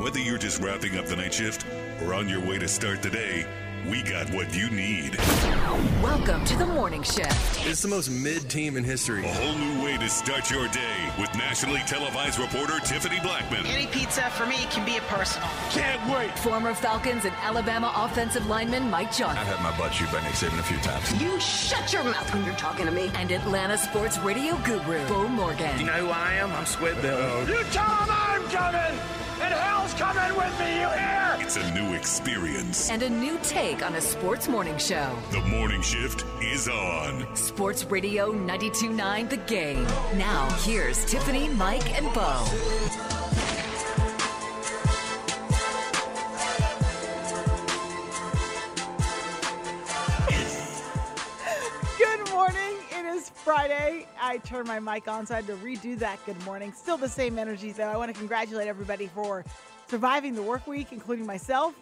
Whether you're just wrapping up the night shift or on your way to start the day, we got what you need. Welcome to the morning shift. It's the most mid team in history. A whole new way to start your day with nationally televised reporter Tiffany Blackmon. Any pizza for me can be a personal. Can't wait. Former Falcons and Alabama offensive lineman Mike Johnson. I've had my butt chewed by Nick Saban a few times. You shut your mouth when you're talking to me. And Atlanta sports radio guru, Beau Morgan. You know who I am? I'm Squid Bill. You tell him I'm coming, and hell's coming with me, you hear? It's a new experience. And a new take on a sports morning show. The morning shift is on. Sports Radio 92.9 The Game. Now, here's Tiffany, Mike, and Beau. Friday. I turned my mic on, so I had to redo that. Good morning. Still the same energy, though. I want to congratulate everybody for surviving the work week, including myself.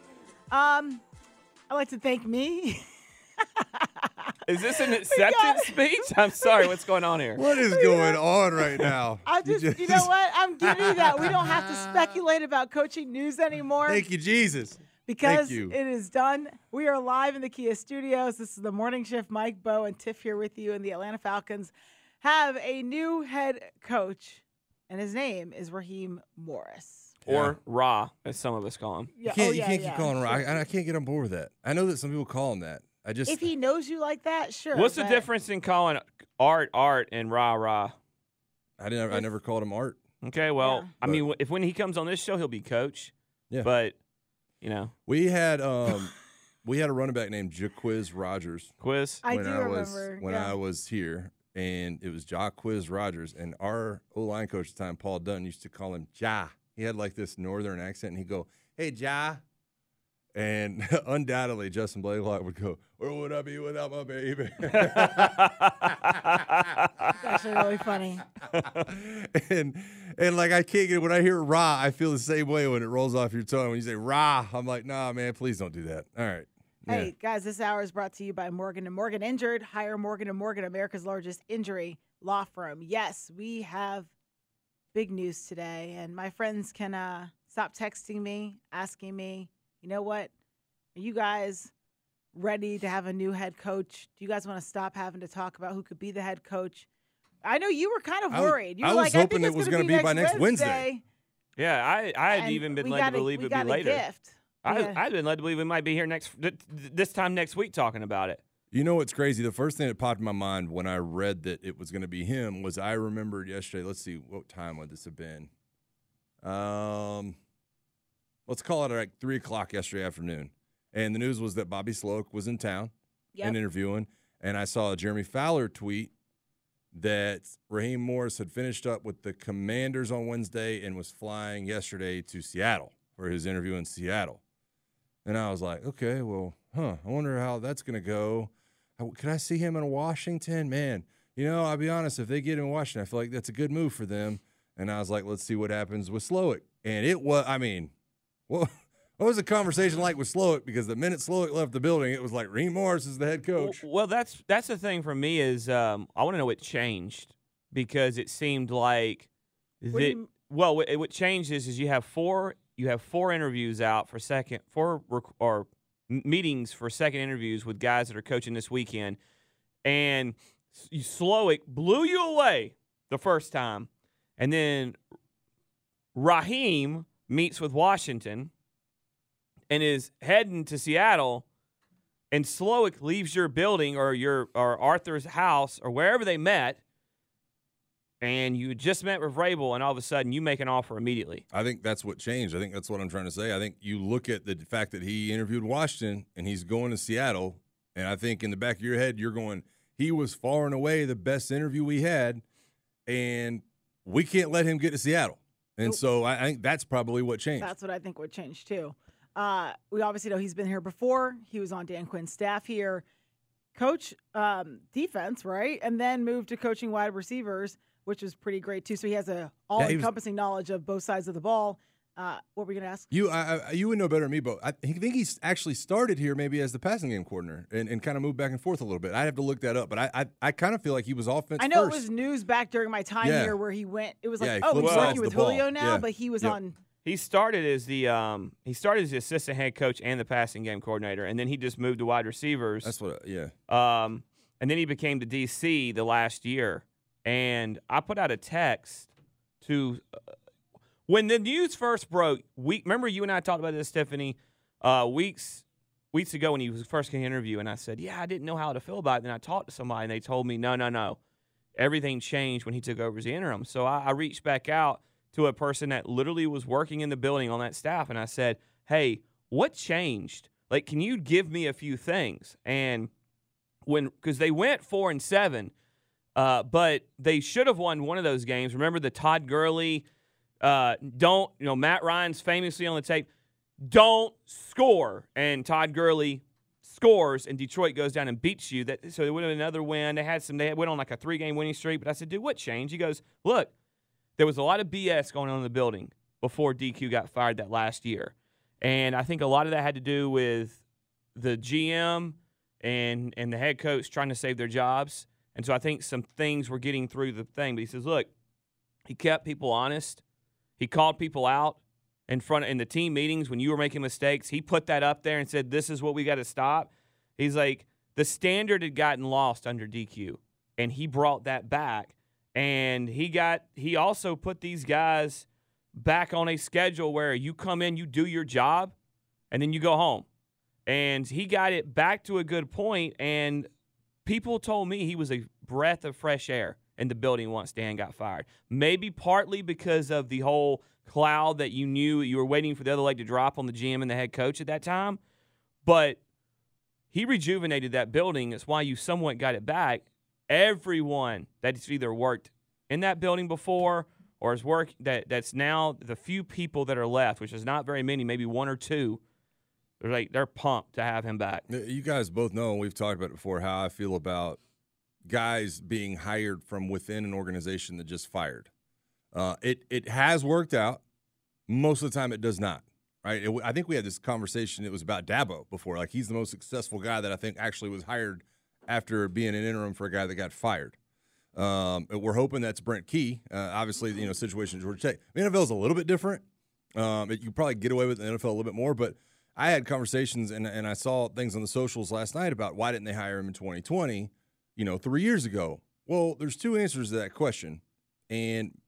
Um, I'd like to thank me. Is this an acceptance got- speech? I'm sorry, what's going on here? What is going on right now? I just, you, know what? I'm giving you that. We don't have to speculate about coaching news anymore Thank you, Jesus. Because you. it is done. We are live in the Kia studios. This is the morning shift. Mike, Beau, and Tiff here with you. And the Atlanta Falcons have a new head coach, and his name is Raheem Morris. Or Ra, as some of us call him. Yeah, You can't, oh, you yeah, can't yeah. keep calling him. I, I can't get on board with that. I know that some people call him that. I just If he knows you like that, sure. What's the but- difference in calling art art and Ra Ra? I didn't. I never called him Art. Okay, well, Yeah. I mean, if when he comes on this show, he'll be coach. Yeah. But, you know, We had um, we had a running back named Jacquizz Rodgers quiz. I when do I was remember. when yeah. I was here, and it was Jacquizz Rodgers, and our O line coach at the time, Paul Dunn, used to call him Ja. He had like this northern accent, and he'd go, "Hey Ja," and undoubtedly Justin Blalock would go, "Where would I be without my baby?" That's actually really funny. and and like I can't get when I hear "Ra," I feel the same way when it rolls off your tongue. When you say "Ra," I'm like, "Nah, man, please don't do that." All right. Yeah. Hey, guys, this hour is brought to you by Morgan and Morgan Injured. Hire Morgan and Morgan, America's largest injury law firm. Yes, we have big news today, and my friends can uh, stop texting me, asking me, you know what? Are you guys ready to have a new head coach? Do you guys want to stop having to talk about who could be the head coach? I know you were kind of I was- worried. You I were was like, hoping I it was going gonna to be by next Wednesday. Yeah, I, I had And even been led got to believe it'd be later. gift. I, Yeah. I've been led to believe we might be here next th- th- this time next week talking about it. You know what's crazy? The first thing that popped in my mind when I read that it was going to be him was I remembered yesterday. Let's see, what time would this have been? Um, let's call it like three o'clock yesterday afternoon. And the news was that Bobby Slowik was in town Yep. and interviewing. And I saw a Jeremy Fowler tweet that Raheem Morris had finished up with the Commanders on Wednesday and was flying yesterday to Seattle for his interview in Seattle. And I was like, okay, well, huh, I wonder how that's going to go. Can I see him in Washington? Man, you know, I'll be honest, if they get in Washington, I feel like that's a good move for them. And I was like, let's see what happens with Slowik. And it was, I mean, what, what was the conversation like with Slowik? Because the minute Slowik left the building, it was like, Reem Morris is the head coach. Well, that's that's the thing for me is um, I want to know what changed because it seemed like that. you- Well, what, what changed is is you have four you have four interviews out for second four rec- or meetings for second interviews with guys that are coaching this weekend, and S- Slowik blew you away the first time, And then Raheem meets with Washington and is heading to Seattle. And Slowik leaves your building or your or Arthur's house or wherever they met, and you just met with Vrabel, and all of a sudden you make an offer immediately. I think that's what changed. I think that's what I'm trying to say. I think you look at the fact that he interviewed Washington and he's going to Seattle, and I think in the back of your head you're going, he was far and away the best interview we had, and we can't let him get to Seattle. And so I, I think that's probably what changed. That's what I think would change too. Uh, we obviously know he's been here before. He was on Dan Quinn's staff here, coach um, defense, right, and then moved to coaching wide receivers, which was pretty great too. So he has a all-encompassing knowledge of both sides of the ball. Uh, what were we going to ask? You, I, I, you would know better than me, but I think he's actually started here maybe as the passing game coordinator and, and kind of moved back and forth a little bit. I'd have to look that up, but I, I, I kind of feel like he was offense. I know first. it was news back during my time Yeah. here where he went. It was like, Yeah, he oh, he's flips working with the ball. Julio now, Yeah. but he was Yep. on. He started as the um, he started as the assistant head coach and the passing game coordinator, and then he just moved to wide receivers. That's what, yeah. Um, and then he became the DC the last year. And I put out a text to uh, when the news first broke. We remember you and I talked about this, Stephanie, uh, weeks weeks ago when he was first getting interview, and I said, "Yeah, I didn't know how to feel about it." Then I talked to somebody, and they told me, "No, no, no, everything changed when he took over as the interim." So I, I reached back out to a person that literally was working in the building on that staff, and I said, "Hey, what changed? Like, can you give me a few things?" And when because they went four and seven, uh, but they should have won one of those games. Remember the Todd Gurley, uh, don't you know Matt Ryan's famously on the tape, don't score, and Todd Gurley scores, and Detroit goes down and beats you. That so would have been another win. They had some. They went on like a three game winning streak. But I said, dude, what changed? He goes, look, there was a lot of BS going on in the building before DQ got fired that last year, and I think a lot of that had to do with the GM and and the head coach trying to save their jobs. And so I think some things were getting through the thing. But he says, look, he kept people honest. He called people out in front in the team meetings when you were making mistakes. He put that up there and said, "This is what we got to stop." He's like, the standard had gotten lost under DQ, and he brought that back. And he got he also put these guys back on a schedule where you come in, you do your job, and then you go home. And he got it back to a good point, and people told me he was a breath of fresh air in the building once Dan got fired. Maybe partly because of the whole cloud that you knew you were waiting for the other leg to drop on the GM and the head coach at that time. But he rejuvenated that building. It's why you somewhat got it back. Everyone that's either worked in that building before or has worked that that's now the few people that are left, which is not very many, maybe one or two. They're like they're pumped to have him back. You guys both know, and we've talked about it before, how I feel about guys being hired from within an organization that just fired. Uh, it it has worked out. Most of the time, it does not. Right? It, I think we had this conversation. It was about Dabo before. Like he's the most successful guy that I think actually was hired after being an interim for a guy that got fired. Um, we're hoping that's Brent Key. Uh, obviously, you know, situation at Georgia Tech. The NFL is a little bit different. Um, it, you probably get away with the NFL a little bit more, but I had conversations and, and I saw things on the socials last night about why didn't they hire him in 2020, you know, three years ago? Well, there's two answers to that question. And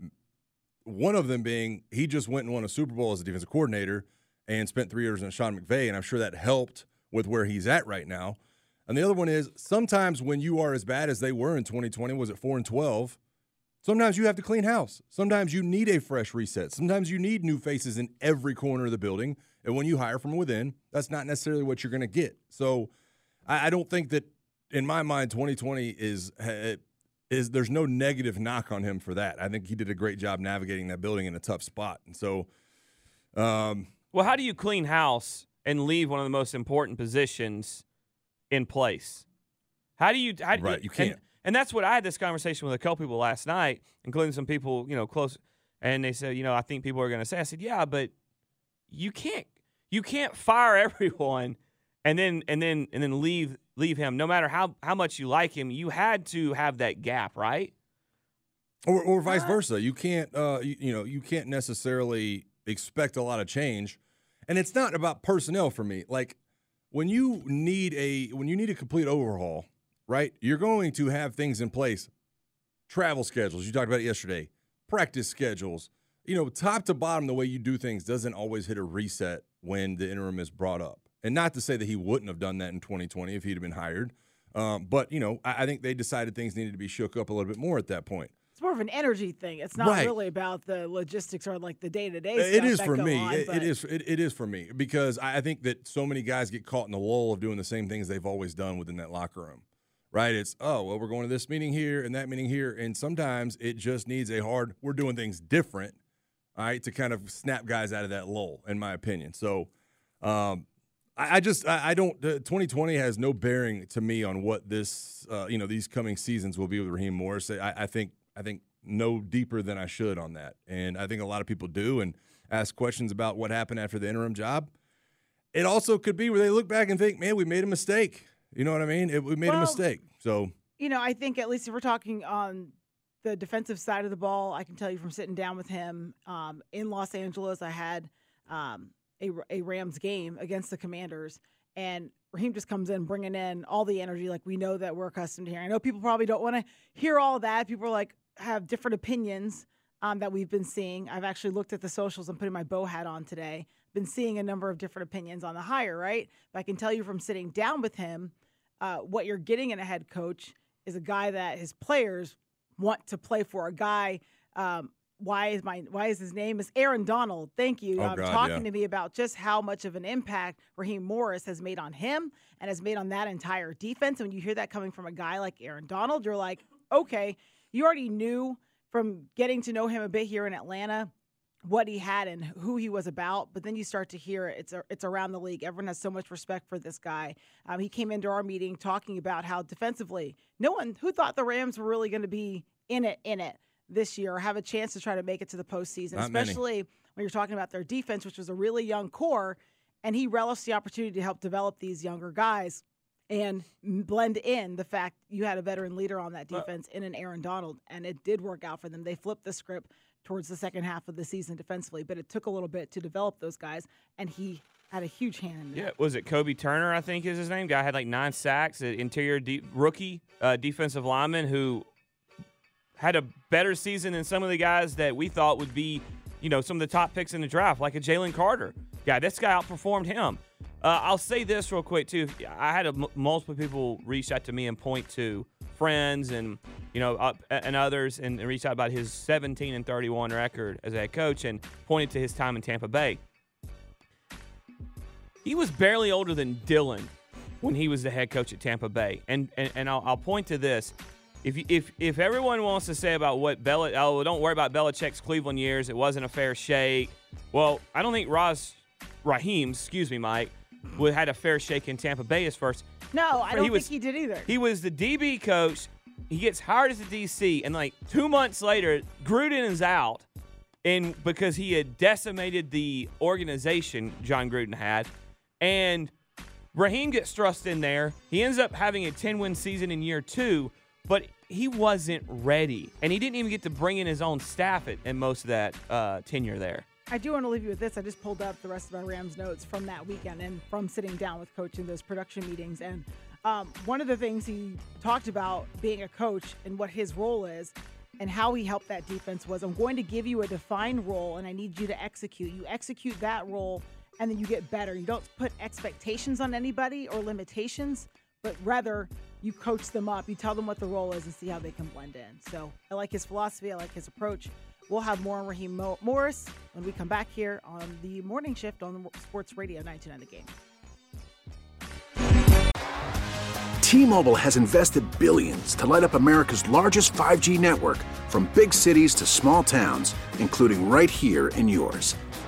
one of them being he just went and won a Super Bowl as a defensive coordinator and spent three years in Sean McVay, and I'm sure that helped with where he's at right now. And the other one is sometimes when you are as bad as they were in 2020, was it four and 12? Sometimes you have to clean house. Sometimes you need a fresh reset. Sometimes you need new faces in every corner of the building. And when you hire from within, that's not necessarily what you're going to get. So I, I don't think that, in my mind, 2020 is is there's no negative knock on him for that. I think he did a great job navigating that building in a tough spot. And so, um, well, how do you clean house and leave one of the most important positions in place? How do you? How, right, you and- can't. And that's what I had this conversation with a couple people last night, including some people, you know, close. And they said, you know, I think people are going to say. I said, yeah, but you can't, you can't fire everyone, and then and then and then leave leave him. No matter how how much you like him, you had to have that gap, right? or, or vice versa. You can't, uh, you, you know, you can't necessarily expect a lot of change, and it's not about personnel for me. Like when you need a when you need a complete overhaul, right? You're going to have things in place, travel schedules. You talked about it yesterday, practice schedules, you know, top to bottom, the way you do things doesn't always hit a reset when the interim is brought up. And not to say that he wouldn't have done that in 2020 if he'd have been hired. Um, but, you know, I, I think they decided things needed to be shook up a little bit more at that point. It's more of an energy thing. It's not Right. really about the logistics or like the day to day. It is for me. It- it is. It, it is for me because I I think that so many guys get caught in the lull of doing the same things they've always done within that locker room. Right? It's oh well, we're going to this meeting here and that meeting here, and sometimes it just needs a hard. We're doing things different, all right, to kind of snap guys out of that lull, in my opinion. So, um, I, I just I, I don't. Uh, 2020 has no bearing to me on what this uh, you know these coming seasons will be with Raheem Morris. I, I think I think no deeper than I should on that, and I think a lot of people do and ask questions about what happened after the interim job. It also could be where they look back and think, man, we made a mistake. You know what I mean? It, we made a mistake. So you know, I think at least if we're talking on the defensive side of the ball, I can tell you from sitting down with him um, in Los Angeles, I had um, a, a Rams game against the Commanders, and Raheem just comes in bringing in all the energy like we know that we're accustomed to hearing. I know people probably don't want to hear all that. People are like have different opinions um, that we've been seeing. I've actually looked at the socials. I'm putting my Beau hat on today. Been seeing a number of different opinions on the hire, right? But I can tell you from sitting down with him, uh, what you're getting in a head coach is a guy that his players want to play for. A guy. Um, why is my why is his name is Aaron Donald? Thank you. Oh, um, God, talking yeah. to me about just how much of an impact Raheem Morris has made on him and has made on that entire defense. And when you hear that coming from a guy like Aaron Donald, you're like, okay, you already knew from getting to know him a bit here in Atlanta what he had and who he was about. But then you start to hear it. It's a, it's around the league. Everyone has so much respect for this guy. Um, he came into our meeting talking about how defensively, no one who thought the Rams were really going to be in it in it this year have a chance to try to make it to the postseason, Not many. especially when you're talking about their defense, which was a really young core. And he relished the opportunity to help develop these younger guys and blend in the fact you had a veteran leader on that defense in an Aaron Donald, and it did work out for them. They flipped the script towards the second half of the season defensively, but it took a little bit to develop those guys, and he had a huge hand. Yeah, was it Kobie Turner? I think is his name. Guy had like nine sacks. An interior de- rookie uh, defensive lineman who had a better season than some of the guys that we thought would be, you know, some of the top picks in the draft, like a Jalen Carter. guy. this guy outperformed him. Uh, I'll say this real quick too. I had a m- multiple people reach out to me and point to friends and you know uh, and others and, and reach out about his 17 and 31 record as a head coach and pointed to his time in Tampa Bay. He was barely older than Dylan when he was the head coach at Tampa Bay. And and, and I'll, I'll point to this. If, you- if if everyone wants to say about what Bel oh don't worry about Belichick's Cleveland years, it wasn't a fair shake. Well, I don't think Roz Raheem, excuse me, Mike, would had a fair shake in Tampa Bay his first. No, I don't was- think he did either. He was the DB coach. He gets hired as a DC, and like two months later, Gruden is out, and because he had decimated the organization Jon Gruden had, and Raheem gets thrust in there. He ends up having a 10 win season in year two, but he wasn't ready, and he didn't even get to bring in his own staff at, most of that uh, tenure there. I do want to leave you with this. I just pulled up the rest of my Rams notes from that weekend and from sitting down with coach in those production meetings. And um, one of the things he talked about being a coach and what his role is and how he helped that defense was I'm going to give you a defined role and I need you to execute. You execute that role and then you get better. You don't put expectations on anybody or limitations, but rather you coach them up. You tell them what the role is and see how they can blend in. So I like his philosophy. I like his approach. We'll have more on Raheem Mo- Morris when we come back here on the morning shift on Sports Radio 99 The Game. T-Mobile has invested billions to light up America's largest 5G network from big cities to small towns, including right here in yours.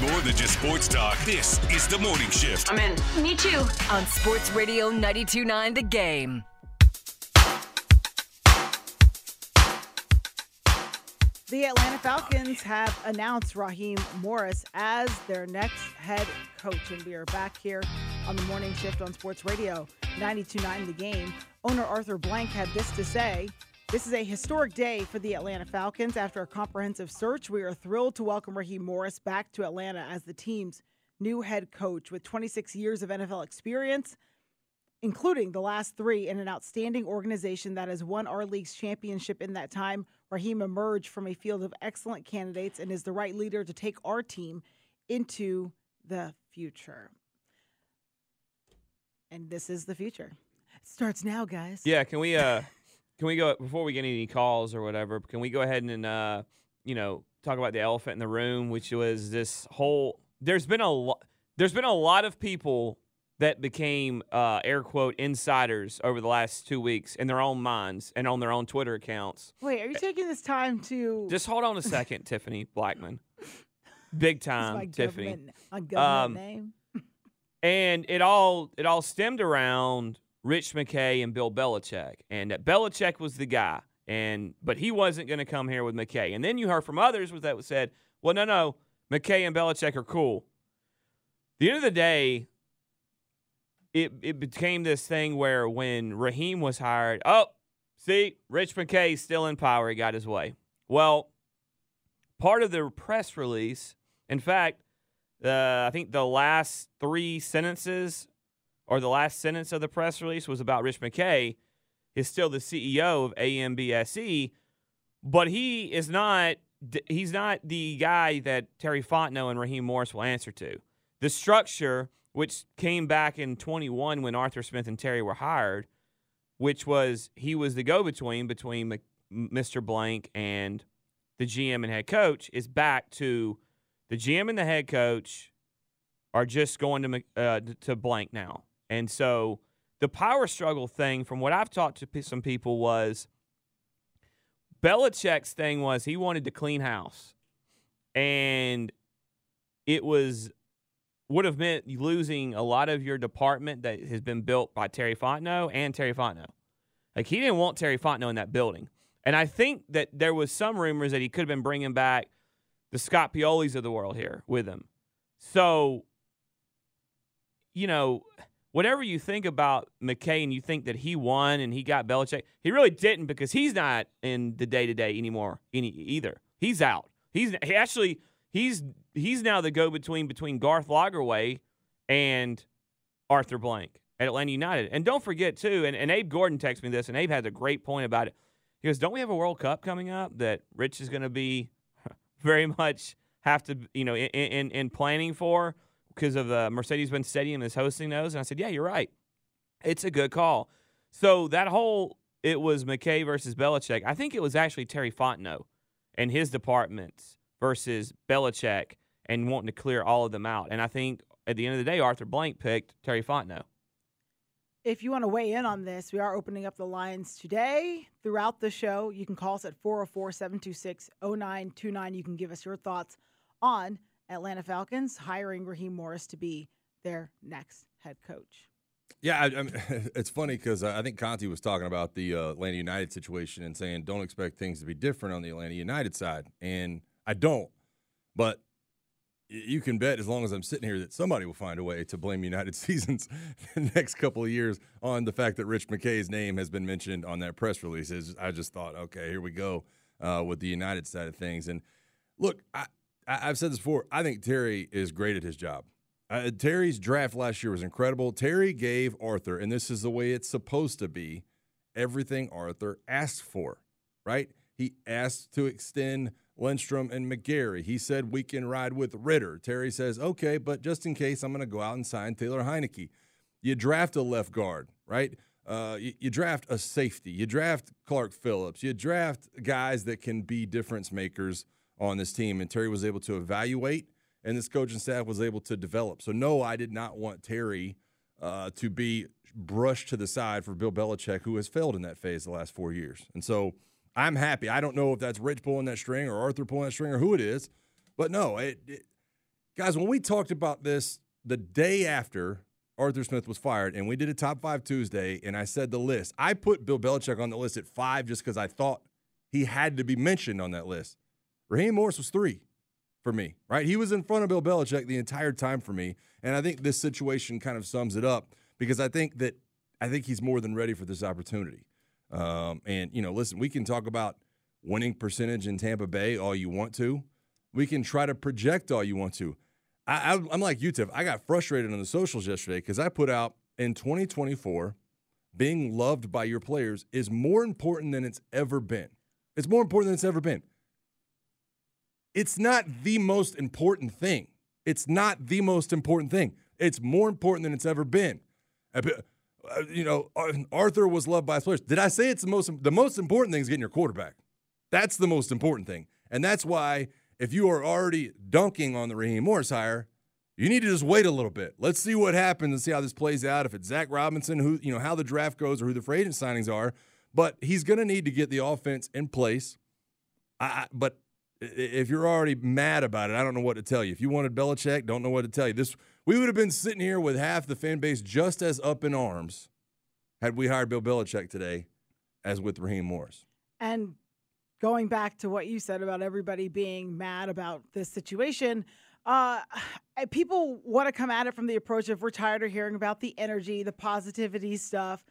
It's more than just sports talk. This is the morning shift. I'm in. Me too. On Sports Radio 92.9 The Game. The Atlanta Falcons have announced Raheem Morris as their next head coach, and we are back here on the morning shift on Sports Radio 92.9 The Game. Owner Arthur Blank had this to say. This is a historic day for the Atlanta Falcons. After a comprehensive search, we are thrilled to welcome Raheem Morris back to Atlanta as the team's new head coach with 26 years of NFL experience, including the last three in an outstanding organization that has won our league's championship in that time. Raheem emerged from a field of excellent candidates and is the right leader to take our team into the future. And this is the future. It starts now, guys. Yeah, can we uh can we go before we get any calls or whatever, can we go ahead and uh you know, talk about the elephant in the room, which was this whole there's been a lot there's been a lot of people that became uh, air quote insiders over the last two weeks in their own minds and on their own Twitter accounts. Wait, are you taking this time to Just hold on a second, Tiffany Blackmon. Big time, Tiffany. government- my government Um, name? and it all it all stemmed around Rich McKay and Bill Belichick, and that Belichick was the guy, and but he wasn't going to come here with McKay. And then you heard from others was that said, well, no, no, McKay and Belichick are cool. The end of the day, it it became this thing where when Raheem was hired, oh, see, Rich McKay's still in power. He got his way. Well, part of the press release, in fact, uh, I think the last three sentences or the last sentence of the press release was about Rich McKay is still the CEO of AMBSE, but he is not he's not the guy that Terry Fontenot and Raheem Morris will answer to. The structure, which came back in 21 when Arthur Smith and Terry were hired, which was he was the go-between between Mr. Blank and the GM and head coach, is back to the GM and the head coach are just going to uh, to blank now, and so the power struggle thing, from what I've talked to some people, was Belichick's thing was he wanted to clean house, and it was would have meant losing a lot of your department that has been built by Terry Fontenot and Terry Fontenot. Like he didn't want Terry Fontenot in that building, and I think that there was some rumors that he could have been bringing back the Scott Pioli's of the world here with him. So, you know, whatever you think about McKay and you think that he won and he got Belichick, he really didn't because he's not in the day to day anymore any either. He's out. He's he actually he's he's now the go between between Garth Lagerwey and Arthur Blank at Atlanta United. And don't forget too, and, and Abe Gordon texted me this, and Abe has a great point about it. He goes, "Don't we have a World Cup coming up that Rich is going to be very much have to you know in in, in planning for because of the Mercedes-Benz Stadium is hosting those?" And I said, "Yeah, you're right. It's a good call." So that whole it was McKay versus Belichick. I think it was actually Terry Fontenot and his departments versus Belichick and wanting to clear all of them out. And I think at the end of the day, Arthur Blank picked Terry Fontenot. If you want to weigh in on this, we are opening up the lines today throughout the show. You can call us at 404 726 0929. You can give us your thoughts on Atlanta Falcons hiring Raheem Morris to be their next head coach. Yeah, I, I mean, it's funny because I think Conti was talking about the uh, Atlanta United situation and saying don't expect things to be different on the Atlanta United side, and I don't. But you can bet, as long as I'm sitting here, that somebody will find a way to blame United seasons the next couple of years on the fact that Rich McKay's name has been mentioned on that press release. I just thought, okay, here we go uh, with the United side of things. And look, I, I, I've said this before. I think Terry is great at his job. Uh, Terry's draft last year was incredible. Terry gave Arthur, and this is the way it's supposed to be, everything Arthur asked for, right? He asked to extend Lindstrom and McGary. He said we can ride with Ridder. Terry says, okay, but just in case, I'm going to go out and sign Taylor Heinicke. You draft a left guard, right? Uh, you, you, draft a safety. You draft Clark Phillips. You draft guys that can be difference makers on this team. And Terry was able to evaluate and this coaching staff was able to develop. So, no, I did not want Terry uh, to be brushed to the side for Bill Belichick, who has failed in that phase the last four years. And so I'm happy. I don't know if that's Rich pulling that string or Arthur pulling that string or who it is, but no, it, it, guys, when we talked about this the day after Arthur Smith was fired, and we did a top five Tuesday, and I said the list, I put Bill Belichick on the list at five just because I thought he had to be mentioned on that list. Raheem Morris was three for me, right? He was in front of Bill Belichick the entire time for me. And I think this situation kind of sums it up because I think that I think he's more than ready for this opportunity. Um, and, you know, listen, we can talk about winning percentage in Tampa Bay all you want to. We can try to project all you want to. I, am like you, Tiff. I got frustrated on the socials yesterday because I put out in 2024, being loved by your players is more important than it's ever been. It's more important than it's ever been it's not the most important thing. It's not the most important thing. It's more important than it's ever been. Uh, you know, Arthur was loved by his players. Did I say it's the most the most important thing is getting your quarterback? That's the most important thing, and that's why if you are already dunking on the Raheem Morris hire, you need to just wait a little bit. Let's see what happens and see how this plays out. If it's Zac Robinson, who you know how the draft goes or who the free agent signings are, but he's going to need to get the offense in place. I, but if you're already mad about it, I don't know what to tell you. If you wanted Belichick, don't know what to tell you. This we would have been sitting here with half the fan base just as up in arms had we hired Bill Belichick today as with Raheem Morris. And going back to what you said about everybody being mad about this situation, uh, people want to come at it from the approach of we're tired of hearing about the energy, the positivity stuff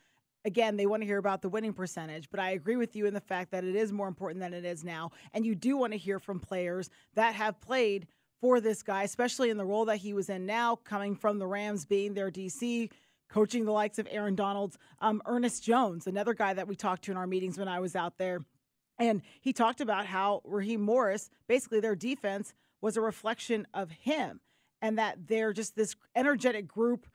again, they want to hear about the winning percentage. But I agree with you in the fact that it is more important than it is now. And you do want to hear from players that have played for this guy, especially in the role that he was in now, coming from the Rams, being their DC, coaching the likes of Aaron Donalds, um, Ernest Jones, another guy that we talked to in our meetings when I was out there. And he talked about how Raheem Morris, basically their defense, was a reflection of him and that they're just this energetic group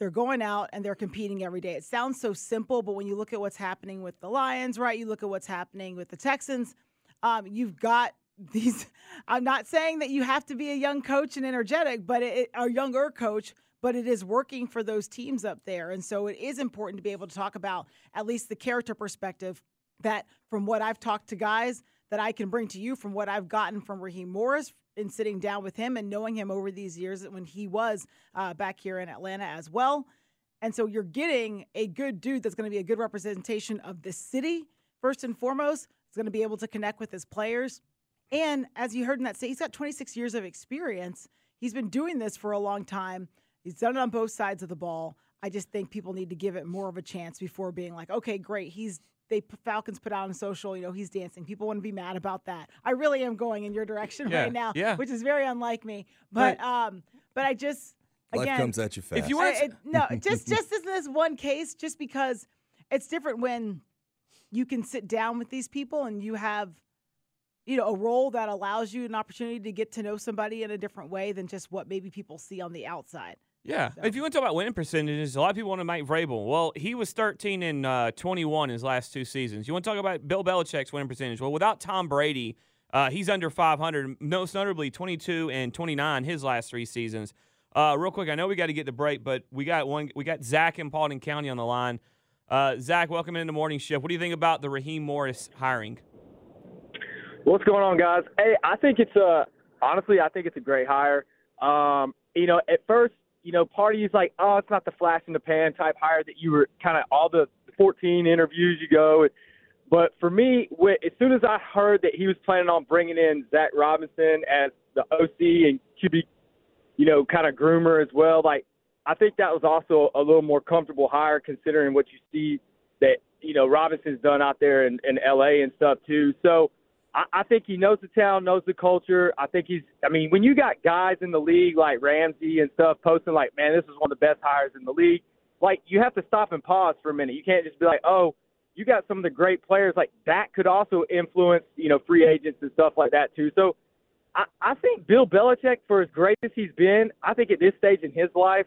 they're going out and they're competing every day. It sounds so simple, but when you look at what's happening with the Lions, right? You look at what's happening with the Texans. Um, you've got these. I'm not saying that you have to be a young coach and energetic, but it, a younger coach, but it is working for those teams up there. And so it is important to be able to talk about at least the character perspective that from what I've talked to guys that I can bring to you from what I've gotten from Raheem Morris, in sitting down with him and knowing him over these years when he was uh, back here in Atlanta as well. And so you're getting a good dude that's going to be a good representation of the city, first and foremost. He's going to be able to connect with his players. And as you heard in that state, he's got 26 years of experience. He's been doing this for a long time. He's done it on both sides of the ball. I just think people need to give it more of a chance before being like, okay, great, he's they Falcons put out on social, you know, he's dancing. People want to be mad about that. I really am going in your direction yeah, right now, yeah. which is very unlike me. But but, um, but I just life again, comes at you fast. If you want, no, just just in this one case, just because it's different when you can sit down with these people and you have you know a role that allows you an opportunity to get to know somebody in a different way than just what maybe people see on the outside. Yeah. So. If you want to talk about winning percentages, a lot of people want to Mike Vrabel. Well, he was 13 and uh, 21 his last two seasons. You want to talk about Bill Belichick's winning percentage? Well, without Tom Brady, uh, he's under 500, most notably 22 and 29 his last three seasons. Uh, real quick, I know we got to get the break, but we got one. We got Zach in Paulding County on the line. Uh, Zach, welcome in the morning shift. What do you think about the Raheem Morris hiring? What's going on, guys? Hey, I think it's a honestly, I think it's a great hire. Um, you know, at first you know, part of you's like, oh, it's not the flash in the pan type hire that you were kind of all the 14 interviews you go. But for me, as soon as I heard that he was planning on bringing in Zac Robinson as the OC and QB, you know, kind of groomer as well, like I think that was also a little more comfortable hire considering what you see that you know Robinson's done out there in, in LA and stuff too. So I, I think he knows the town, knows the culture. I think he's. I mean, when you got guys in the league like Ramsey and stuff posting like, "Man, this is one of the best hires in the league," like you have to stop and pause for a minute. You can't just be like, "Oh, you got some of the great players." Like that could also influence, you know, free agents and stuff like that too. So, I, I think Bill Belichick, for as great as he's been, I think at this stage in his life,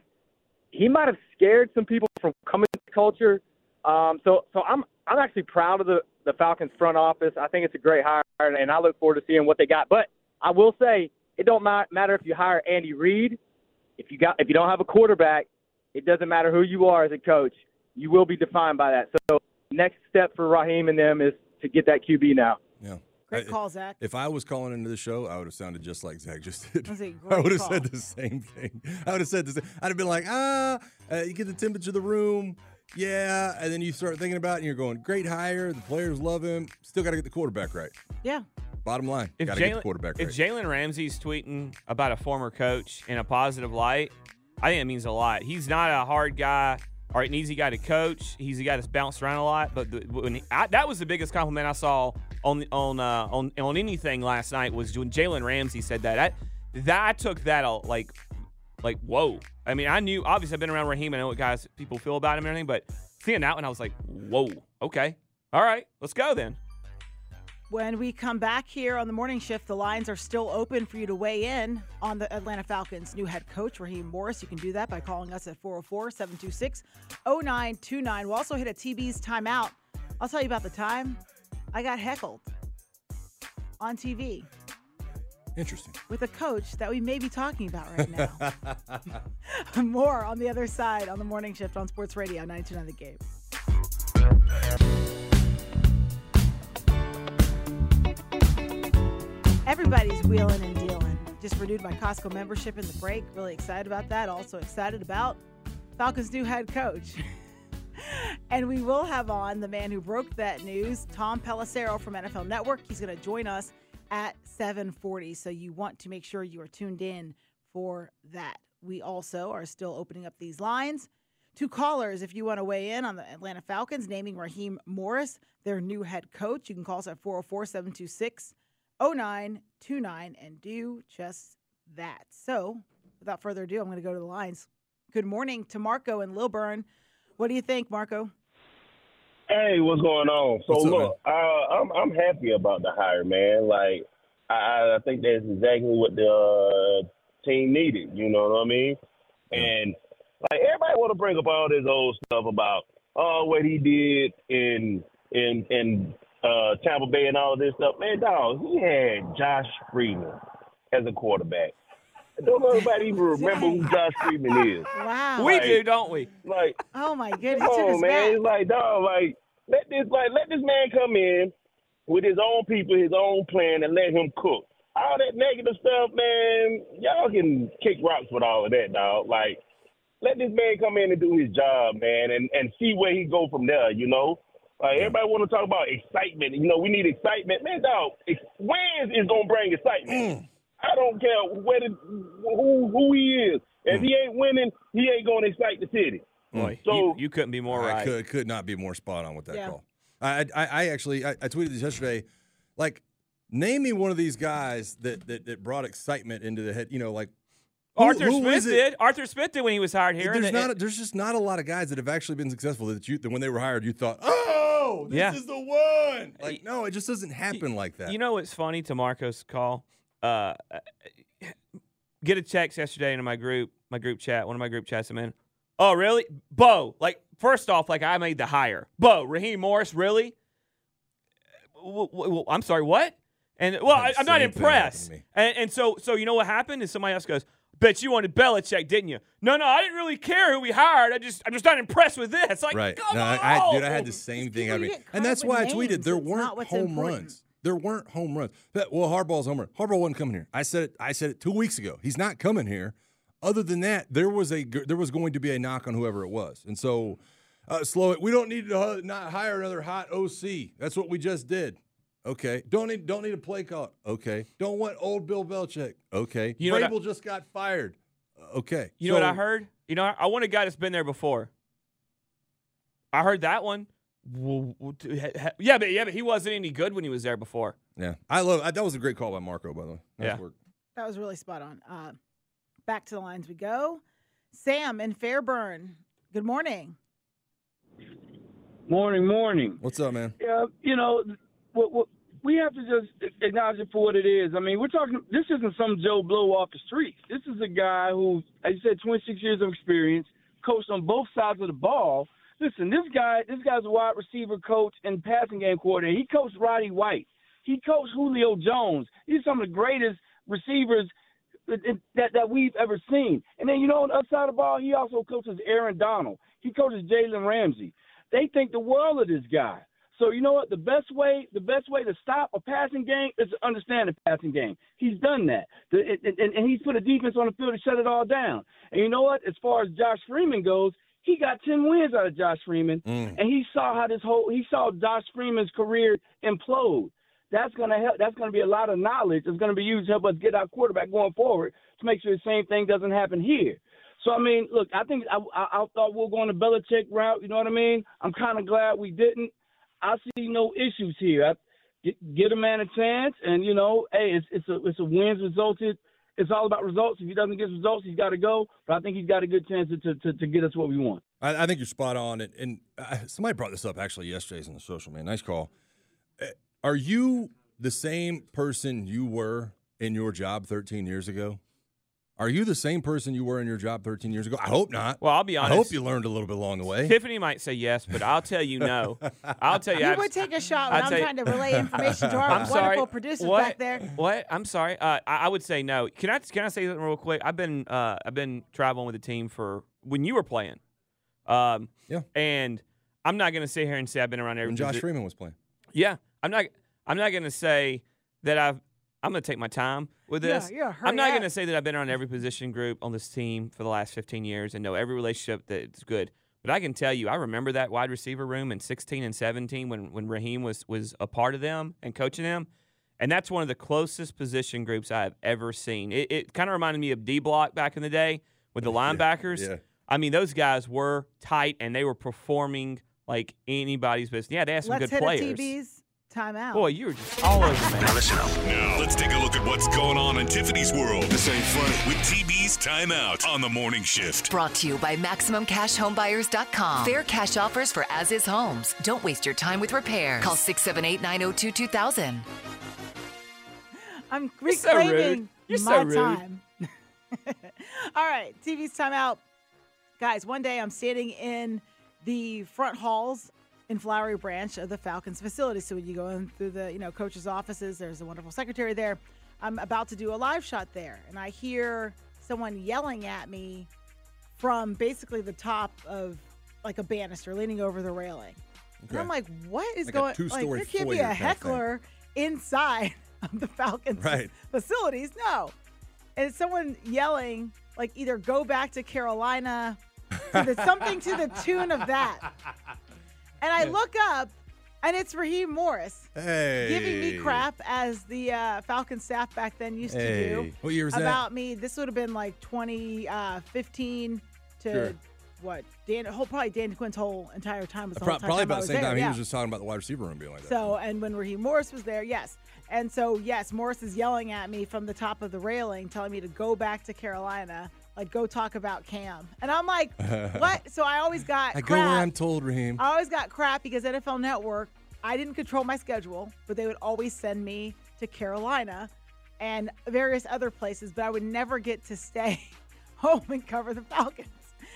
he might have scared some people from coming to the culture. Um, so, so I'm I'm actually proud of the the Falcons front office. I think it's a great hire, and I look forward to seeing what they got. But I will say, it don't matter if you hire Andy Reid. If you got if you don't have a quarterback, it doesn't matter who you are as a coach. You will be defined by that. So next step for Raheem and them is to get that QB now. Yeah. Great call, Zach. If I was calling into the show, I would have sounded just like Zach just did. That's a I great would have call. said the same thing. I would have said the same. I'd have been like, ah, uh, you get the temperature of the room. Yeah. And then you start thinking about it and you're going, great hire. The players love him. Still got to get the quarterback right. Yeah. Bottom line, If got to get the Jalen quarterback if right. Jalen Ramsey's tweeting about a former coach in a positive light, I think it means a lot. He's not a hard guy or an easy guy to coach. He's a guy that's bounced around a lot. But the, when he, I, that was the biggest compliment I saw on on uh, on on anything last night was when Jalen Ramsey said that. I, that I took that uh, like like whoa. I mean, I knew obviously I've been around Raheem. I know what guys people feel about him and everything. But seeing that one, I was like, whoa. Okay, all right, let's go then. When we come back here on the morning shift, the lines are still open for you to weigh in on the Atlanta Falcons' new head coach, Raheem Morris. You can do that by calling us at 404 726 0929. We'll also hit a TB's timeout. I'll tell you about the time I got heckled on TV Interesting. with a coach that we may be talking about right now. More on the other side on the morning shift on Sports Radio 929 The Game. Everybody's wheeling and dealing. Just renewed my Costco membership in the break. Really excited about that. Also excited about Falcons' new head coach. and we will have on the man who broke that news, Tom Pelissero from NFL Network. He's going to join us at 7:40. So you want to make sure you are tuned in for that. We also are still opening up these lines to callers if you want to weigh in on the Atlanta Falcons naming Raheem Morris their new head coach. You can call us at 404 726 0929 and do just that. So, without further ado, I'm going to go to the lines. Good morning to Marco and Lilburn. What do you think, Marco? Hey, what's going on? So What's up, look, uh, I'm I'm happy about the hire, man. Like I, I think that's exactly what the uh, team needed. You know what I mean? And like everybody want to bring up all this old stuff about oh what he did in in in uh, Tampa Bay and all of this stuff. Man, dog, he had Josh Freeman as a quarterback. Don't everybody even remember who Josh Freeman is? Wow. We Like- do, don't we? Like Oh my goodness. Come on, man. back. It's like, dog, like let this like let this man come in with his own people, his own plan, and let him cook. All that negative stuff, man, y'all can kick rocks with all of that, dog. Like, let this man come in and do his job, man, and and see where he go from there. You know, like everybody want to talk about excitement. You know, we need excitement, man. Dog, ex- wins is gonna bring excitement. Mm. I don't care where the, who who he is. If he ain't winning, he ain't gonna excite the city. Mm. Boy, So- you, you couldn't be more I right. could, could not be more spot on with that Yeah. call. I, I, I actually, I, I tweeted this yesterday. Like, name me one of these guys that that, that brought excitement into the head. You know, like who- Arthur who Smith did. Arthur Smith did when he was hired here. There's not. it- there's just not a lot of guys that have actually been successful that you that when they were hired, you thought, oh, this Yeah. is the one. Like, no, it just doesn't happen like that. You know what's funny to Marco's call? Uh, uh eh, get a text yesterday into my group, my group chat, one of my group chats I'm in. Oh, really? Beau, like, first off, like, I made the hire. Beau, Raheem Morris, really? Eh, w- w- w- I'm sorry, what? And, well, I, I'm not same thing happened to impressed. And, and so, so, you know what happened? And somebody else goes, Bet you wanted Belichick, didn't you? No, no, I didn't really care who we hired. I just, I'm just not impressed with this. Like, right? come No, on. I, I, dude, I had the same thing happen to me, and that's with why I tweeted there It's weren't home important. runs. There weren't home runs. That, well, Harbaugh's home run. Harbaugh wasn't coming here. I said it. I said it two weeks ago. He's not coming here. Other than that, there was a there was going to be a knock on whoever it was, and so uh, slow it. We don't need to uh, not hire another hot OC. That's what we just did. Okay. Don't need don't need a play call. Okay. Don't want old Bill Belichick. Okay. You know what I- just got fired. Uh, Okay. You know what I heard? You know, I want a guy that's been there before. I heard that one. Well, well, d- ha- ha- yeah, but yeah, but he wasn't any good when he was there before. Yeah, I love. I, that was a great call by Marco, by the way. Nice Yeah. work. That was really spot on. Uh, back to the lines we go. Sam in Fairburn. Good morning. Morning, morning. What's up, man? Yeah, you know, what, what, we have to just acknowledge it for what it is. I mean, we're talking. This isn't some Joe Blow off the streets. This is a guy who, as you said, 26 years of experience, coached on both sides of the ball. Listen, this guy, this guy's a wide receiver coach and passing game coordinator. He coached Roddy White. He coached Julio Jones. These are some of the greatest receivers that that we've ever seen. And then you know on the other side of the ball, he also coaches Aaron Donald. He coaches Jalen Ramsey. They think the world of this guy. So you know what? The best way, the best way to stop a passing game is to understand the passing game. He's done that, The- and, and, and he's put a defense on the field to shut it all down. And you know what? As far as Josh Freeman goes, he got ten wins out of Josh Freeman, Mm. and he saw how this whole he saw Josh Freeman's career implode. That's gonna help. That's gonna be a lot of knowledge. It's gonna be used to help us get our quarterback going forward to make sure the same thing doesn't happen here. So I mean, look, I think I, I, I thought we were going the Belichick route. You know what I mean? I'm kind of glad we didn't. I see no issues here. I, get, get a man a chance, and you know, hey, it's it's a it's a wins resulted. It's all about results. If he doesn't get results, he's got to go. But I think he's got a good chance to to, to get us what we want. I, I think you're spot on. And, and uh, somebody brought this up actually yesterday on the social, man. Nice call. Uh, Are you the same person you were in your job 13 years ago? Are you the same person you were in your job 13 years ago? I hope not. Well, I'll be honest. I hope you learned a little bit along the way. Tiffany might say yes, but I'll tell you no. I'll tell you. You abs- would take a shot when I'll I'm tell you- trying to relay information to our I'm wonderful sorry. producers what? back there. What? I'm sorry. Uh, I, I would say no. Can I can I say something real quick? I've been uh, I've been traveling with the team for when you were playing. Um, yeah. And I'm not going to sit here and say I've been around every. When Josh Freeman was playing. Yeah. I'm not. I'm not going to say that I've. I'm going to take my time with Yeah, this. yeah, I'm not going to say that I've been around every position group on this team for the last 15 years and know every relationship that's good. But I can tell you, I remember that wide receiver room in 16 and 17 when when Raheem was was a part of them and coaching them, and that's one of the closest position groups I have ever seen. It, it kind of reminded me of D Block back in the day with the linebackers. yeah. I mean, those guys were tight and they were performing like anybody's business. Yeah, they had some Let's good hit players. a TB's timeout. Boy, you were just all over me. Now listen up. Now let's take a look at what's going on in Tiffany's world. This ain't funny. With TB's timeout on the morning shift. Brought to you by MaximumCashHomeBuyers.com. Fair cash offers for as is homes. Don't waste your time with repairs. Call 678 902 2000. I'm You're so rude. reclaiming You're my so rude. time. All right, TB's timeout. Guys, one day I'm standing in the front halls in Flowery Branch of the Falcons facility. So when you go in through the, you know, coach's offices, there's a wonderful secretary there. I'm about to do a live shot there, and I hear someone yelling at me from basically the top of like a banister, leaning over the railing. And I'm like, what is Like a going? Like there can't be a kind of thing. heckler inside of the Falcons Right. facilities. No. And it's someone yelling, like either go back to Carolina, to the, something to the tune of that. And I look up, and it's Raheem Morris Hey. giving me crap as the uh, Falcon staff back then used to do. What year was that? about me. This would have been like 2015 to Sure. what? Dan, whole probably Dan Quinn's whole entire time was the Pro- whole time probably I about the was same there, time yeah. he was just talking about the wide receiver room being like that. So, and when Raheem Morris was there, yes. And so, yes, Morris is yelling at me from the top of the railing, telling me to go back to Carolina, like go talk about Cam. And I'm like, what? So I always got I go crap. where I'm told, Raheem. I always got crap because NFL Network, I didn't control my schedule, but they would always send me to Carolina and various other places, but I would never get to stay home and cover the Falcons.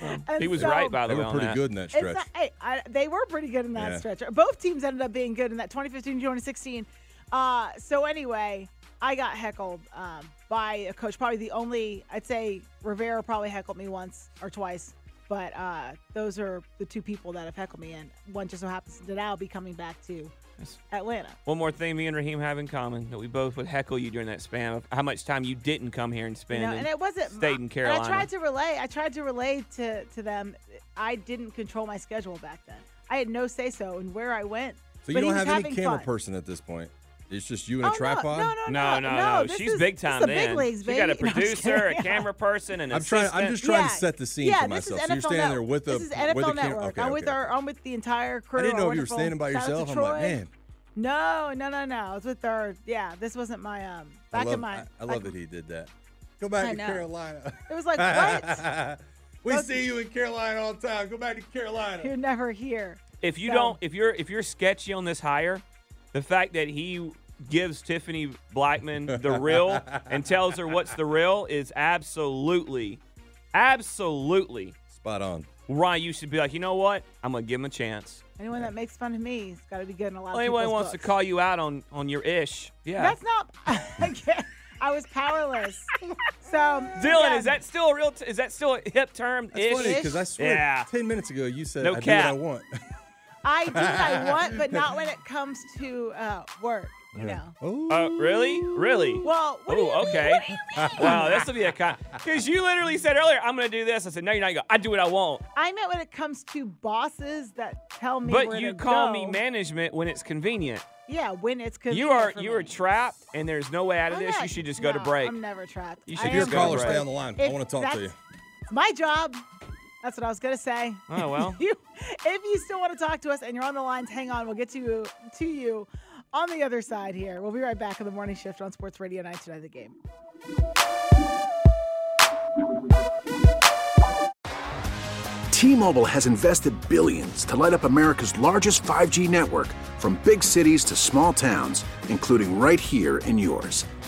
And he was so- right, by the They way. were pretty that. good in that stretch. not, hey, I, they were pretty good in that Yeah. stretch. Both teams ended up being good in that 2015 2016. Uh, so anyway, I got heckled um, by a coach. Probably the only I'd say Rivera probably heckled me once or twice, but uh, those are the two people that have heckled me, and one just so happens to now be coming back to Atlanta. One more thing me and Raheem have in common that we both would heckle you during that span of how much time you didn't come here and spend. You know, and it wasn't stayed in and Carolina. I tried to relay. I tried to relay to to them. I didn't control my schedule back then. I had no say so in where I went. So you but he don't have any camera fun. person at this point. It's just you and a Oh, no, tripod. no, no, No, no, no, no. this She's is- big this time. is the big then. leagues, she got a baby. No, producer, a camera person, and I'm trying. I'm just trying Yeah. to set the scene yeah, for myself. So you're NFL standing there with a This is NFL with a cam- Network. Okay, I'm with our. I'm with the entire crew. I didn't know if you were standing by shout out to yourself. I'm like, man. No, no, no, no. It's with our. Yeah, this wasn't my um. Back love, in my. I, I love that he did that. Go back I to know. Carolina. It was like what? we Go- see you in Carolina all the time. Go back to Carolina. You're never here. If you So- don't, if you're if you're sketchy on this hire, the fact that he gives Tiffany Blackmon the real and tells her what's the real is absolutely, absolutely spot on. Ryan, you should be like, you know what? I'm gonna give him a chance. Anyone that makes fun of me has got to be good in a lot of Anyone wants books. to call you out on on your ish, yeah. That's not. I can't- I was powerless. So Dylan, yeah. is that still a real? T- is that still a hip term? That's funny because I swear, Yeah. ten minutes ago you said No I cap. do what I want. I do what I want, but not when it comes to uh, work. You know. Oh, Uh, really? Really? Well, what do you Oh, mean? okay. wow, this will be a con. Because you literally said earlier, I'm going to do this. I said, no, you're not. You go, I do what I want. I meant when it comes to bosses that tell me. But where you to call go. me management when it's convenient. Yeah, when it's convenient. You are for you me. are trapped, and there's no way out of I'm this. not- you should just go to break. I'm never trapped. You should am just go to caller, break. stay on the line. I wanna talk to you. It's my job. That's what I was gonna say. Oh, well. you, if you still want to talk to us and you're on the lines, hang on. We'll get to you to you on the other side here. We'll be right back in the morning shift on Sports Radio 9 tonight. The game. T-Mobile has invested billions to light up America's largest 5G network from big cities to small towns, including right here in yours.